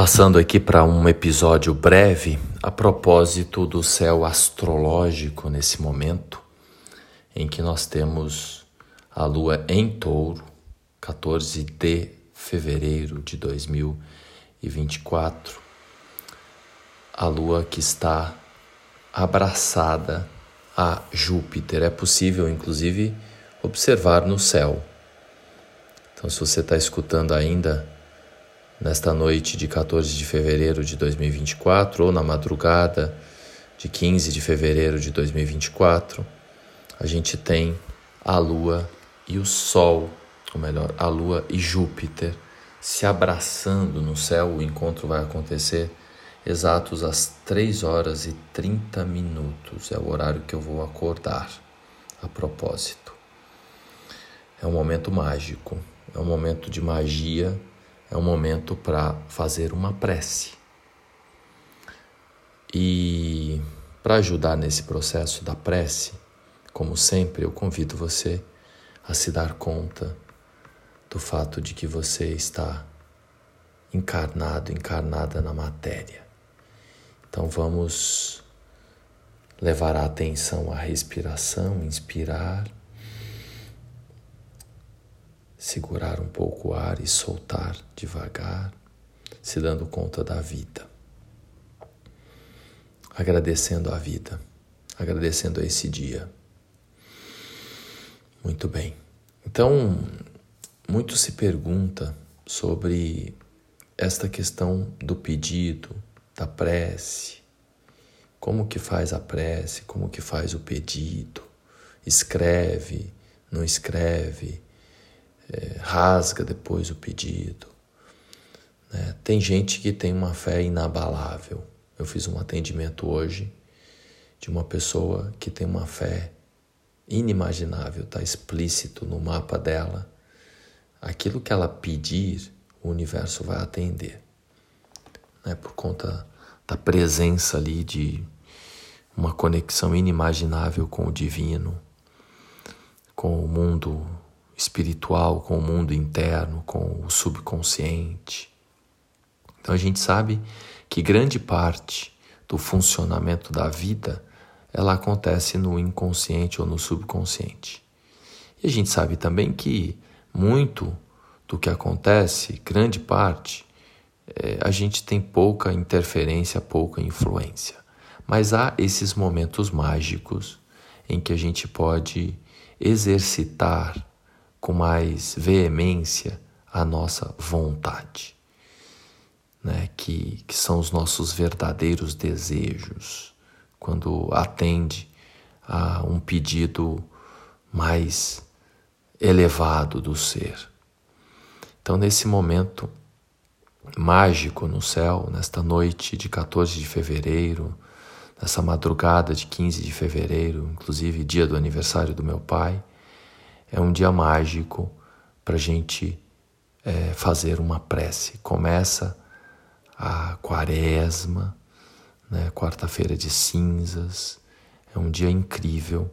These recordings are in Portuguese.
Passando aqui para um episódio breve a propósito do céu astrológico nesse momento, em que nós temos a lua em touro, 14 de fevereiro de 2024, a lua que está abraçada a Júpiter. É possível, inclusive, observar no céu. Então, se você está escutando ainda nesta noite de 14 de fevereiro de 2024 ou na madrugada de 15 de fevereiro de 2024, a gente tem a Lua e o Sol, ou melhor, a Lua e Júpiter se abraçando no céu. O encontro vai acontecer exatos às 3 horas e 30 minutos. É o horário que eu vou acordar a propósito. É um momento mágico, é um momento de magia é um momento para fazer uma prece. E para ajudar nesse processo da prece, como sempre, eu convido você a se dar conta do fato de que você está encarnado, encarnada na matéria. Então vamos levar a atenção à respiração, inspirar segurar um pouco o ar e soltar devagar, se dando conta da vida. Agradecendo a vida, agradecendo a esse dia. Muito bem. Então, muito se pergunta sobre esta questão do pedido, da prece. Como que faz a prece? Como que faz o pedido? Escreve, não escreve? É, rasga depois o pedido. Né? Tem gente que tem uma fé inabalável. Eu fiz um atendimento hoje de uma pessoa que tem uma fé inimaginável, está explícito no mapa dela. Aquilo que ela pedir, o universo vai atender. Né? Por conta da presença ali de uma conexão inimaginável com o divino, com o mundo espiritual com o mundo interno, com o subconsciente. Então a gente sabe que grande parte do funcionamento da vida ela acontece no inconsciente ou no subconsciente. E a gente sabe também que muito do que acontece, grande parte, é, a gente tem pouca interferência, pouca influência. Mas há esses momentos mágicos em que a gente pode exercitar com mais veemência a nossa vontade, né? que, que são os nossos verdadeiros desejos, quando atende a um pedido mais elevado do ser. Então, nesse momento mágico no céu, nesta noite de 14 de fevereiro, nessa madrugada de 15 de fevereiro, inclusive dia do aniversário do meu pai, é um dia mágico para a gente é, fazer uma prece. Começa a quaresma, né, quarta-feira de cinzas, é um dia incrível,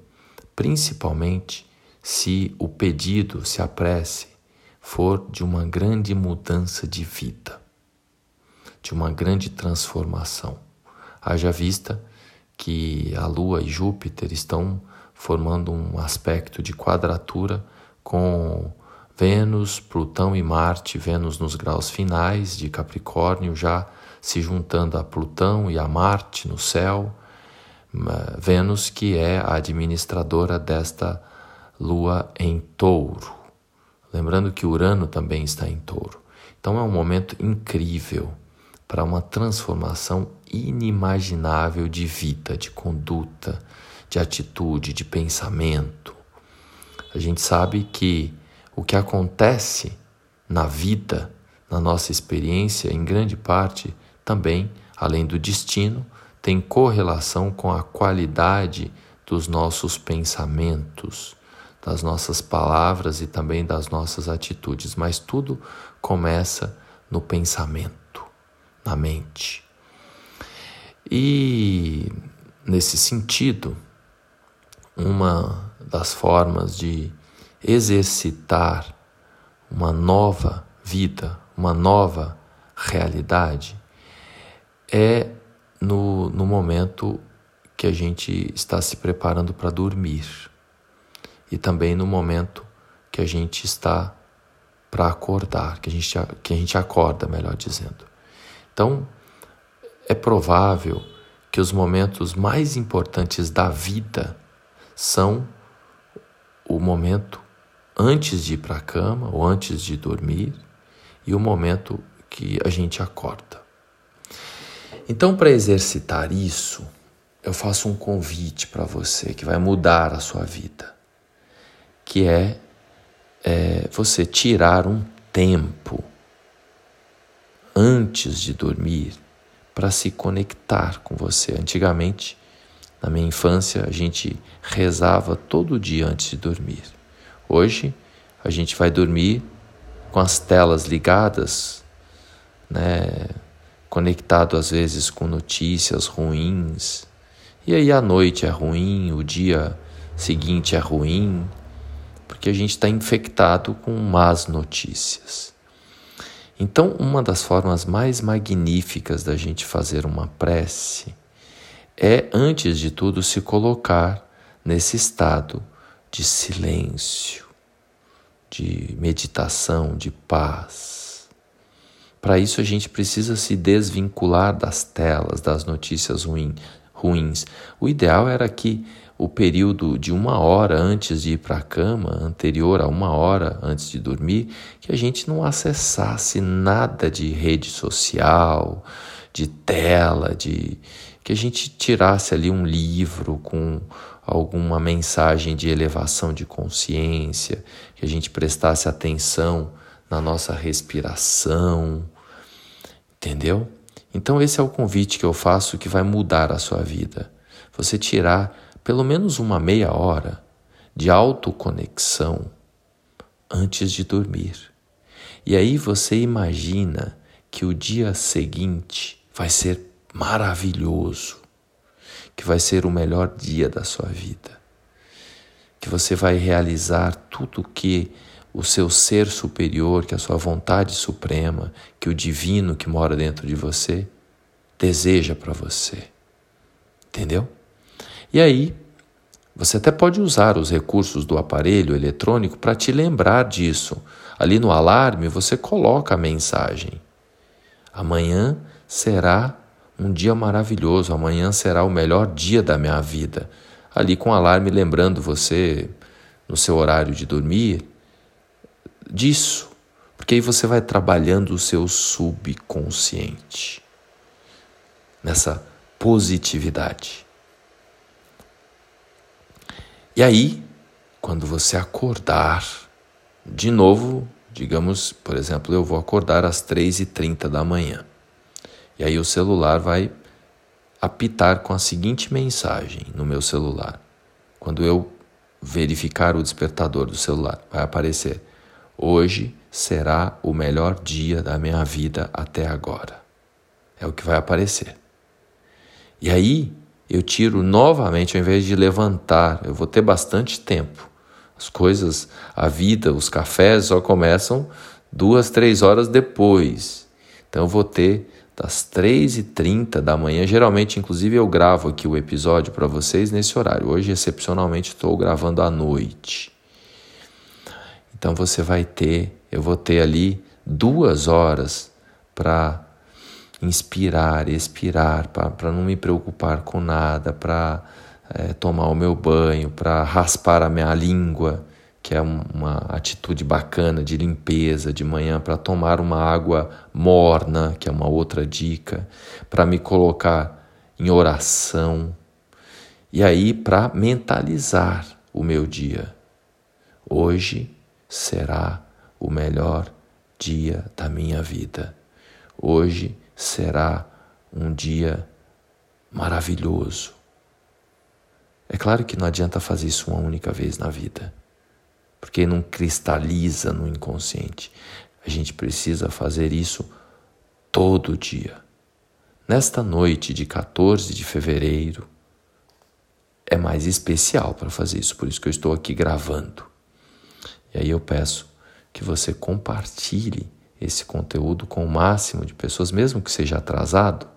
principalmente se o pedido, se a prece for de uma grande mudança de vida, de uma grande transformação. Haja vista que a Lua e Júpiter estão formando um aspecto de quadratura com Vênus, Plutão e Marte, Vênus nos graus finais de Capricórnio, já se juntando a Plutão e a Marte no céu, Vênus que é a administradora desta lua em touro. Lembrando que Urano também está em touro. Então é um momento incrível para uma transformação inimaginável de vida, de conduta, de atitude, de pensamento. A gente sabe que o que acontece na vida, na nossa experiência, em grande parte também, além do destino, tem correlação com a qualidade dos nossos pensamentos, das nossas palavras e também das nossas atitudes. Mas tudo começa no pensamento, na mente. E nesse sentido, uma das formas de exercitar uma nova vida, uma nova realidade é no, no momento que a gente está se preparando para dormir e também no momento que a gente está para acordar, que a, gente, que a gente acorda, melhor dizendo. Então, é provável que os momentos mais importantes da vida são o momento antes de ir para a cama ou antes de dormir e o momento que a gente acorda. Então, para exercitar isso, eu faço um convite para você que vai mudar a sua vida, que é, é você tirar um tempo antes de dormir para se conectar com você. Antigamente, na minha infância, a gente rezava todo dia antes de dormir. Hoje, a gente vai dormir com as telas ligadas, né? conectado às vezes com notícias ruins. E aí a noite é ruim, o dia seguinte é ruim, porque a gente está infectado com más notícias. Então, uma das formas mais magníficas da gente fazer uma prece é, antes de tudo, se colocar nesse estado de silêncio, de meditação, de paz. Para isso, a gente precisa se desvincular das telas, das notícias ruim, ruins. O ideal era que o período de uma hora antes de ir para a cama, anterior a uma hora antes de dormir, que a gente não acessasse nada de rede social, de tela, de que a gente tirasse ali um livro com alguma mensagem de elevação de consciência, que a gente prestasse atenção na nossa respiração, entendeu? Então esse é o convite que eu faço que vai mudar a sua vida. Você tirar pelo menos uma meia hora de autoconexão antes de dormir. E aí você imagina que o dia seguinte vai ser maravilhoso, que vai ser o melhor dia da sua vida, que você vai realizar tudo que o seu ser superior, que a sua vontade suprema, que o divino que mora dentro de você deseja para você. Entendeu? E aí, você até pode usar os recursos do aparelho eletrônico para te lembrar disso. Ali no alarme, você coloca a mensagem: Amanhã será um dia maravilhoso, amanhã será o melhor dia da minha vida. Ali com alarme lembrando você no seu horário de dormir disso, porque aí você vai trabalhando o seu subconsciente nessa positividade. E aí, quando você acordar, de novo, digamos, por exemplo, eu vou acordar às 3h30 da manhã. E aí o celular vai apitar com a seguinte mensagem no meu celular. Quando eu verificar o despertador do celular, vai aparecer: Hoje será o melhor dia da minha vida até agora. É o que vai aparecer. E aí eu tiro novamente, ao invés de levantar, eu vou ter bastante tempo. As coisas, a vida, os cafés só começam duas, três horas depois. Então eu vou ter das 3h30 da manhã. Geralmente, inclusive, eu gravo aqui o episódio para vocês nesse horário. Hoje, excepcionalmente, estou gravando à noite. Então você vai ter, eu vou ter ali duas horas para inspirar, expirar, para não me preocupar com nada, para é, tomar o meu banho, para raspar a minha língua, que é uma atitude bacana de limpeza de manhã, para tomar uma água morna, que é uma outra dica, para me colocar em oração e aí para mentalizar o meu dia. Hoje será o melhor dia da minha vida. Hoje será um dia maravilhoso. É claro que não adianta fazer isso uma única vez na vida, porque não cristaliza no inconsciente. A gente precisa fazer isso todo dia. Nesta noite de 14 de fevereiro, é mais especial para fazer isso, por isso que eu estou aqui gravando. E aí eu peço que você compartilhe esse conteúdo com o máximo de pessoas, mesmo que seja atrasado,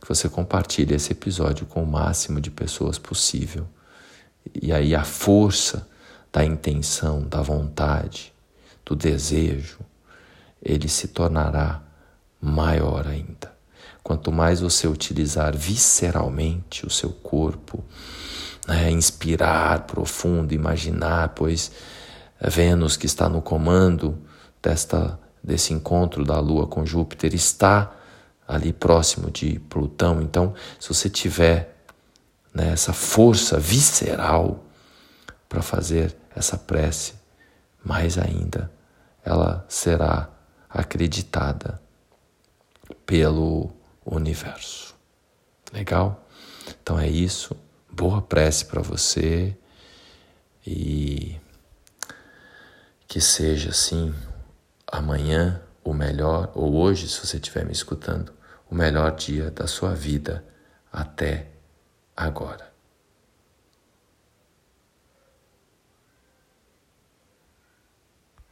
que você compartilhe esse episódio com o máximo de pessoas possível. E aí a força da intenção, da vontade, do desejo, ele se tornará maior ainda. Quanto mais você utilizar visceralmente o seu corpo, né, inspirar profundo, imaginar, pois Vênus que está no comando desta desse encontro da Lua com Júpiter está ali próximo de Plutão. Então, se você tiver né, essa força visceral para fazer essa prece, mais ainda ela será acreditada pelo universo. Legal? Então é isso. Boa prece para você e que seja assim amanhã o melhor, ou hoje, se você estiver me escutando, o melhor dia da sua vida até agora.